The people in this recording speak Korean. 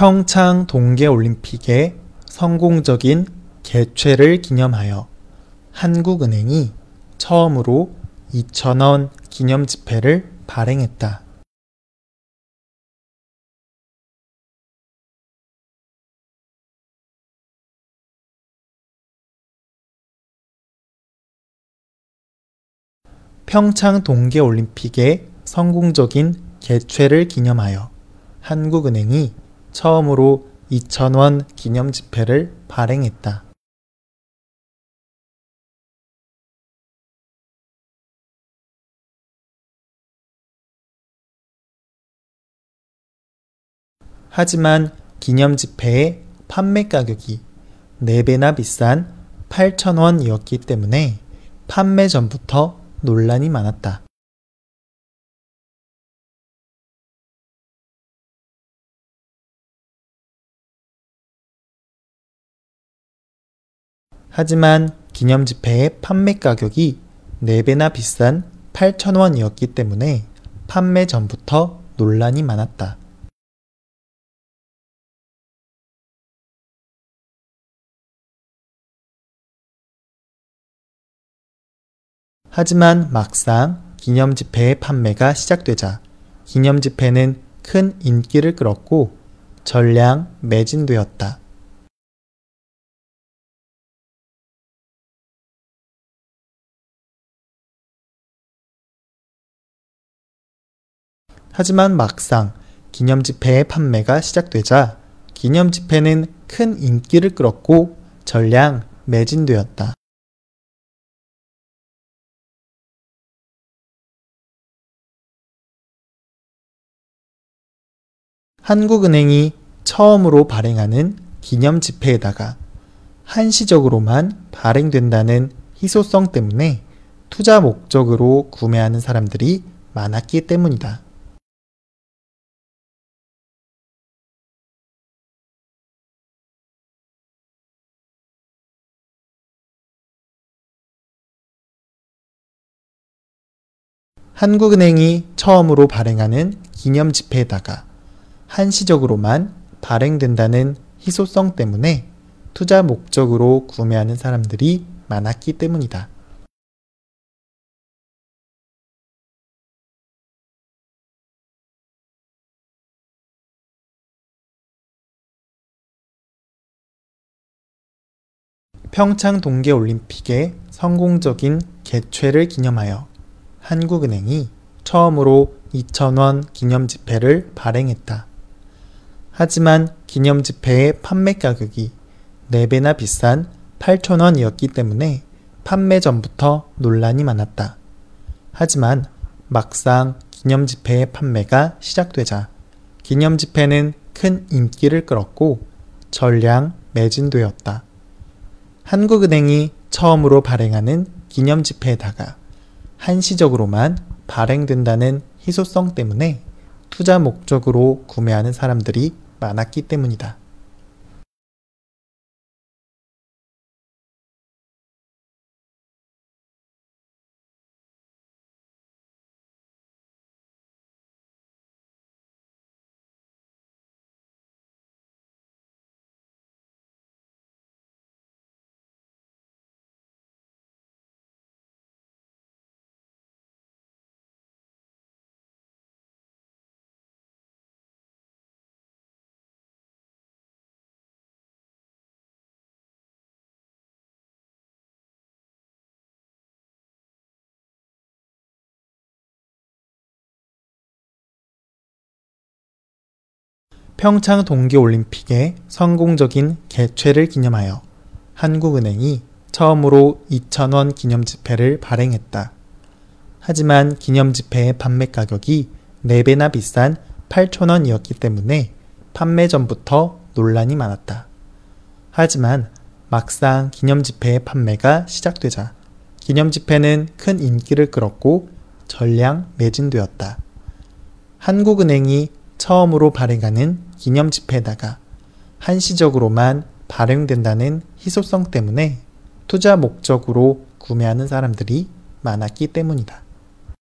평창 동계올림픽의 성공적인 개최를 기념하여 한국은행이 처음으로 2,000원 기념 지폐를 발행했다. 평창 동계올림픽의 성공적인 개최를 기념하여 한국은행이 처음으로 2,000원 기념 지폐를 발행했다. 하지만 기념 지폐의 판매 가격이 4배나 비싼 8,000원이었기 때문에 판매 전부터 논란이 많았다. 하지만 기념 지폐의 판매 가격이 4배나 비싼 8,000원이었기 때문에 판매 전부터 논란이 많았다. 하지만 막상 기념 지폐의 판매가 시작되자 기념 지폐는 큰 인기를 끌었고 전량 매진되었다. 하지만 막상 기념 지폐의 판매가 시작되자 기념 지폐는 큰 인기를 끌었고 전량 매진되었다. 한국은행이 처음으로 발행하는 기념 지폐에다가 한시적으로만 발행된다는 희소성 때문에 투자 목적으로 구매하는 사람들이 많았기 때문이다. 한국은행이 처음으로 발행하는 기념 지폐에다가 한시적으로만 발행된다는 희소성 때문에 투자 목적으로 구매하는 사람들이 많았기 때문이다. 평창 동계올림픽의 성공적인 개최를 기념하여 한국은행이 처음으로 2,000원 기념 지폐를 발행했다. 하지만 기념 지폐의 판매 가격이 4배나 비싼 8,000원이었기 때문에 판매 전부터 논란이 많았다. 하지만 막상 기념 지폐의 판매가 시작되자 기념 지폐는 큰 인기를 끌었고 전량 매진되었다. 한국은행이 처음으로 발행하는 기념 지폐에다가 한시적으로만 발행된다는 희소성 때문에 투자 목적으로 구매하는 사람들이 많았기 때문이다. 평창 동계올림픽의 성공적인 개최를 기념하여 한국은행이 처음으로 2,000원 기념 지폐를 발행했다. 하지만 기념 지폐의 판매 가격이 4배나 비싼 8,000원이었기 때문에 판매 전부터 논란이 많았다. 하지만 막상 기념 지폐의 판매가 시작되자 기념 지폐는 큰 인기를 끌었고 전량 매진되었다. 한국은행이 처음으로 발행하는 기념 지폐에다가 한시적으로만 발행된다는 희소성 때문에 투자 목적으로 구매하는 사람들이 많았기 때문이다.